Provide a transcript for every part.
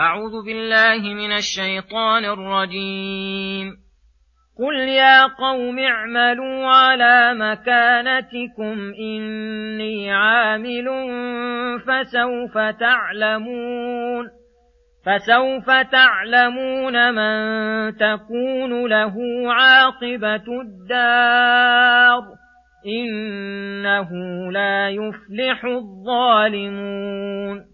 أعوذ بالله من الشيطان الرجيم. قل يا قوم اعملوا على مكانتكم إني عامل فسوف تعلمون فسوف تعلمون من تكون له عاقبة الدار إنه لا يفلح الظالمون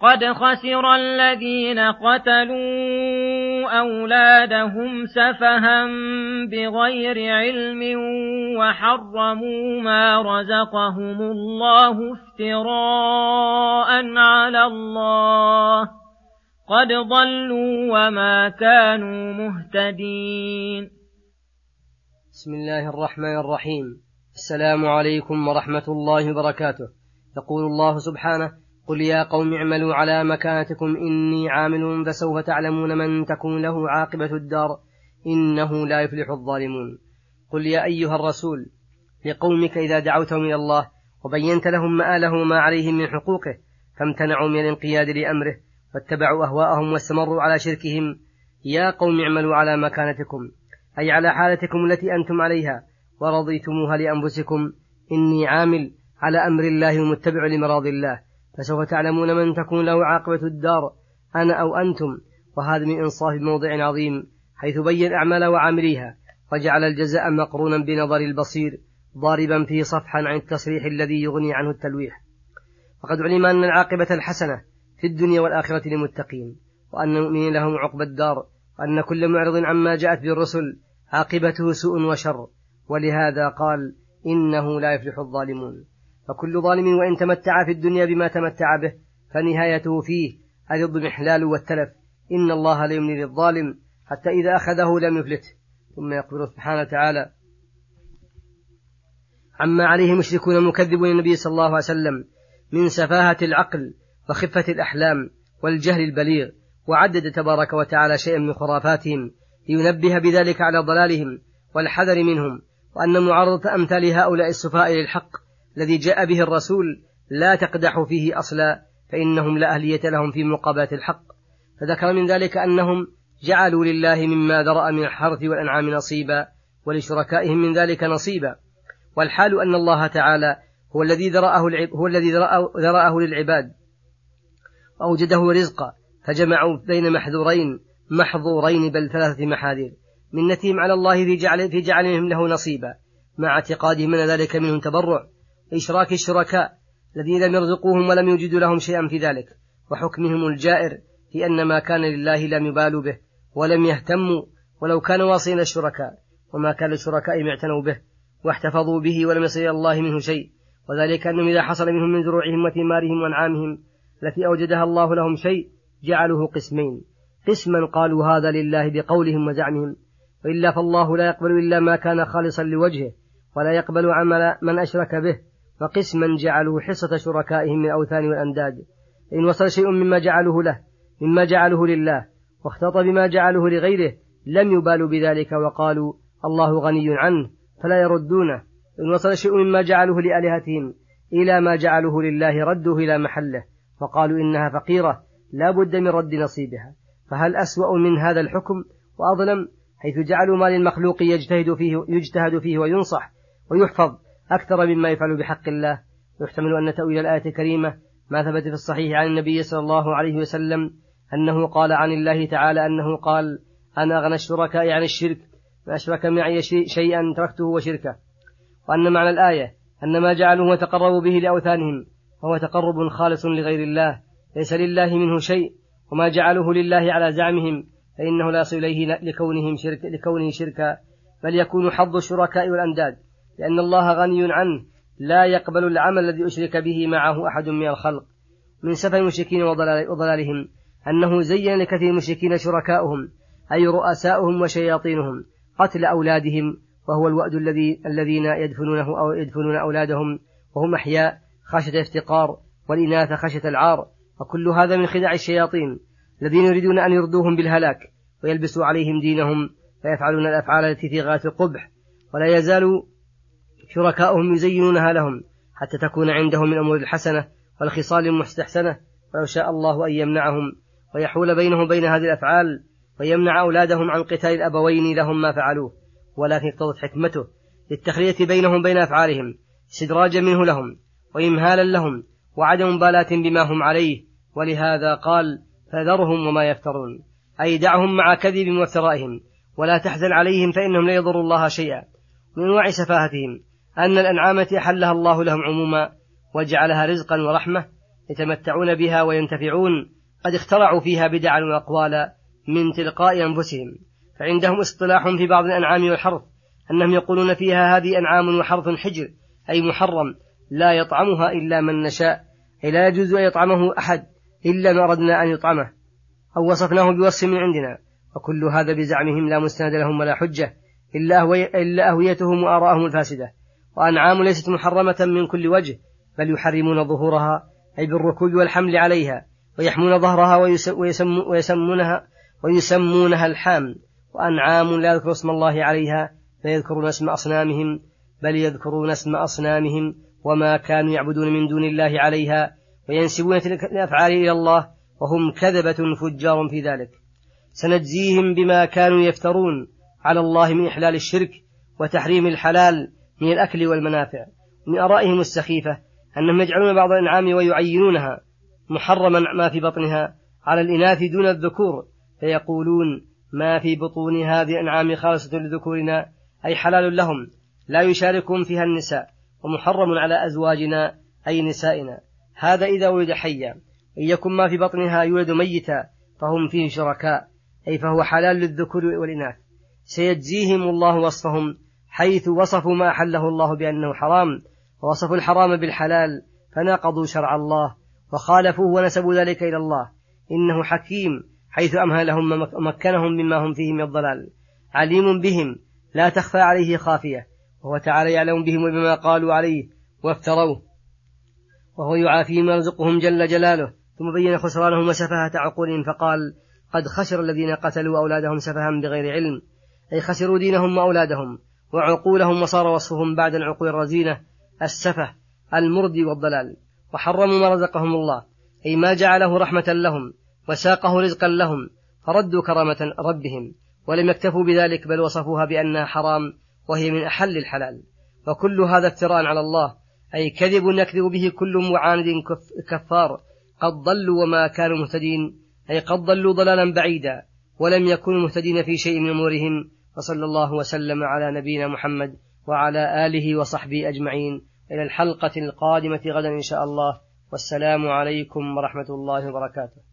قد خسر الذين قتلوا أولادهم سفها بغير علم وحرموا ما رزقهم الله افتراء على الله قد ضلوا وما كانوا مهتدين. بسم الله الرحمن الرحيم. السلام عليكم ورحمة الله وبركاته. يقول الله سبحانه قل يا قوم اعملوا على مكانتكم إني عامل فسوف تعلمون من تكون له عاقبة الدار إنه لا يفلح الظالمون. قل يا أيها الرسول لقومك إذا دعوتهم إلى الله وبينت لهم مآله ما عليهم من حقوقه فامتنعوا من الانقياد لأمره واتبعوا أهواءهم واستمروا على شركهم يا قوم اعملوا على مكانتكم أي على حالتكم التي أنتم عليها ورضيتموها لأنفسكم إني عامل على أمر الله ومتبع لمراض الله. فسوف تعلمون من تكون له عاقبة الدار أنا أو أنتم. وهذا من إنصاف موضع عظيم حيث بين أعمال وعامليها وجعل الجزاء مقرونا بنظر البصير ضاربا فيه صفحا عن التصريح الذي يغني عنه التلويح. وقد علم أن العاقبة الحسنة في الدنيا والآخرة للمتقين وأن المؤمنين لهم عقبى الدار وأن كل معرض عما جاءت به الرسل عاقبته سوء وشر. ولهذا قال إنه لا يفلح الظالمون. فكل ظالم وإن تمتع في الدنيا بما تمتع به فنهايته فيه الإضمحلال والتلف. إن الله لا يملي للظالم حتى إذا أخذه لم يفلته. ثم يقول سبحانه وتعالى عما عليه المشركون مكذبون النبي صلى الله عليه وسلم من سفاهة العقل وخفة الأحلام والجهل البليغ وعدد تبارك وتعالى شيئا من خرافاتهم لينبه بذلك على ضلالهم والحذر منهم وأن معارضة أمثال هؤلاء السفهاء للحق الذي جاء به الرسول لا تقدح فيه أصلا فإنهم لا أهلية لهم في مقابلة الحق. فذكر من ذلك أنهم جعلوا لله مما ذرأ من الحرث والأنعام نصيبا ولشركائهم من ذلك نصيبا. والحال أن الله تعالى هو الذي ذرأه هو الذي ذرأه للعباد. وأوجده رزقا فجمعوا بين محذورين محظورين بل ثلاثة محاذير. منتهم على الله في, جعل في جعلهم له نصيبا. مع اعتقادهم أن ذلك منهم تبرع. وإشراك الشركاء الذين لم يرزقوهم ولم يوجدوا لهم شيئا في ذلك. وحكمهم الجائر في أن ما كان لله لم يبالوا به ولم يهتموا ولو كانوا واصلين الشركاء. وما كان للشركاء اعتنوا به واحتفظوا به ولم يصل إلى الله منه شيء. وذلك أنهم إذا حصل منهم من زروعهم وثمارهم وأنعامهم التي أوجدها الله لهم شيء جعلوه قسمين. قسما قالوا هذا لله بقولهم وزعمهم. وإلا فالله لا يقبل إلا ما كان خالصا لوجهه ولا يقبل عمل من أشرك به. وقسما جعلوه حصة شركائهم من الأوثان والأنداد. إن وصل شيء مما جعلوه له مما جعلوه لله واختلط بما جعلوه لغيره لم يبالوا بذلك وقالوا الله غني عنه فلا يردونه. إن وصل شيء مما جعلوه لآلهتهم إلى ما جعلوه لله ردوه إلى محله. وقالوا إنها فقيرة لا بد من رد نصيبها. فهل أسوأ من هذا الحكم؟ وأظلم حيث جعلوا ما للمخلوق يجتهد فيه, يجتهد فيه وينصح ويحفظ. أكثر مما يفعل بحق الله. يحتمل أن تأويل الآية الكريمة ما ثبت في الصحيح عن النبي صلى الله عليه وسلم أنه قال عن الله تعالى أنه قال أنا أغنى الشركاء عن الشرك ما أشرك معي شيئا تركته وشركه. وأن معنى الآية أن ما جعلوه وتقربوا به لأوثانهم فهو تقرب خالص لغير الله ليس لله منه شيء وما جعلوه لله على زعمهم فإنه لا يصل إليه لكونهم شرك لكونه شركا بل يكون حظ الشركاء والأنداد. لأن الله غني عنه. لا يقبل العمل الذي أشرك به معه أحد من الخلق. من سفه المشركين وضلالهم. أنه زين لكثير المشركين شركاؤهم أي رؤساؤهم وشياطينهم قتل أولادهم وهو الوأد الذي الذين يدفنونه أو يدفنون أولادهم وهم أحياء خشية الافتقار والإناث خشية العار. وكل هذا من خداع الشياطين الذين يريدون أن يردوهم بالهلاك ويلبسوا عليهم دينهم فيفعلون الأفعال التي في غاية القبح. ولا يزال شركاؤهم يزينونها لهم حتى تكون عندهم من الأمور الحسنة والخصال المستحسنة. ولو شاء الله أن يمنعهم ويحول بينهم وبين هذه الأفعال ويمنع أولادهم عن قتال الأبوين لهم ما فعلوه. ولكن اقتضت حكمته للتخلية بينهم بين أفعالهم استدراجا منه لهم وإمهالا لهم وعدم مبالاة بما هم عليه. ولهذا قال فذرهم وما يفترون أي دعهم مع كذب وافترائهم ولا تحزن عليهم فإنهم لا يضروا الله شيئا. من أنواع سفاهتهم أن الأنعام أحلها الله لهم عموما وجعلها رزقا ورحمة يتمتعون بها وينتفعون قد اخترعوا فيها بدعا وأقوالا من تلقاء أنفسهم. فعندهم اصطلاح في بعض الأنعام والحرث أنهم يقولون فيها هذه أنعام وحرث حجر أي محرم لا يطعمها إلا من نشاء أي لا يجوز أن يطعمه أحد إلا ما أردنا أن يطعمه أو وصفناه بوصف من عندنا. وكل هذا بزعمهم لا مستند لهم ولا حجة إلا, أهويتهم وآراءهم الفاسدة. وأنعام ليست محرمة من كل وجه بل يحرمون ظهورها أي بالركوب والحمل عليها ويحمون ظهرها ويسم ويسمونها ويسمونها الحام وأنعام لا يذكر اسم الله عليها فيذكرون اسم أصنامهم بل يذكرون اسم أصنامهم وما كانوا يعبدون من دون الله عليها وينسبون تلك الأفعال إلى الله وهم كذبة فجار في ذلك. سنجزيهم بما كانوا يفترون على الله من إحلال الشرك وتحريم الحلال من الأكل والمنافع. من آرائهم السخيفة أنهم يجعلون بعض الأنعام ويعينونها محرما ما في بطنها على الإناث دون الذكور فيقولون ما في بطون هذه الأنعام خالصة لذكورنا أي حلال لهم لا يشاركهم فيها النساء ومحرم على أزواجنا أي نسائنا. هذا إذا ولد حيا إن يكن ما في بطنها يولد ميتا فهم فيه شركاء أي فهو حلال للذكور والإناث. سيجزيهم الله وصفهم حيث وصفوا ما أحله الله بأنه حرام ووصفوا الحرام بالحلال فناقضوا شرع الله وخالفوه ونسبوا ذلك إلى الله. إنه حكيم حيث أمهى لهم ومكنهم مما هم فيه من الضلال. عليم بهم لا تخفى عليه خافية. وهو تعالى يعلم بهم وبما قالوا عليه وافتروه وهو يعافيهم ويرزقهم جل جلاله. ثم بين خسرانهم وسفاهة عقولهم فقال قد خسر الذين قتلوا أولادهم سفها بغير علم. أي خسروا دينهم وأولادهم. وعقولهم وصار وصفهم بعد العقول الرزينة السفه المردي والضلال. وحرموا ما رزقهم الله أي ما جعله رحمة لهم وساقه رزقا لهم فردوا كرامة ربهم. ولم يكتفوا بذلك بل وصفوها بأنها حرام وهي من أحل الحلال. وكل هذا افتراء على الله أي كذب يكذب به كل معاند كفار. قد ضلوا وما كانوا مهتدين أي قد ضلوا ضلالا بعيدا ولم يكونوا مهتدين في شيء من أمورهم. وصلى الله وسلم على نبينا محمد وعلى آله وصحبه أجمعين. إلى الحلقة القادمة غدا إن شاء الله. والسلام عليكم ورحمة الله وبركاته.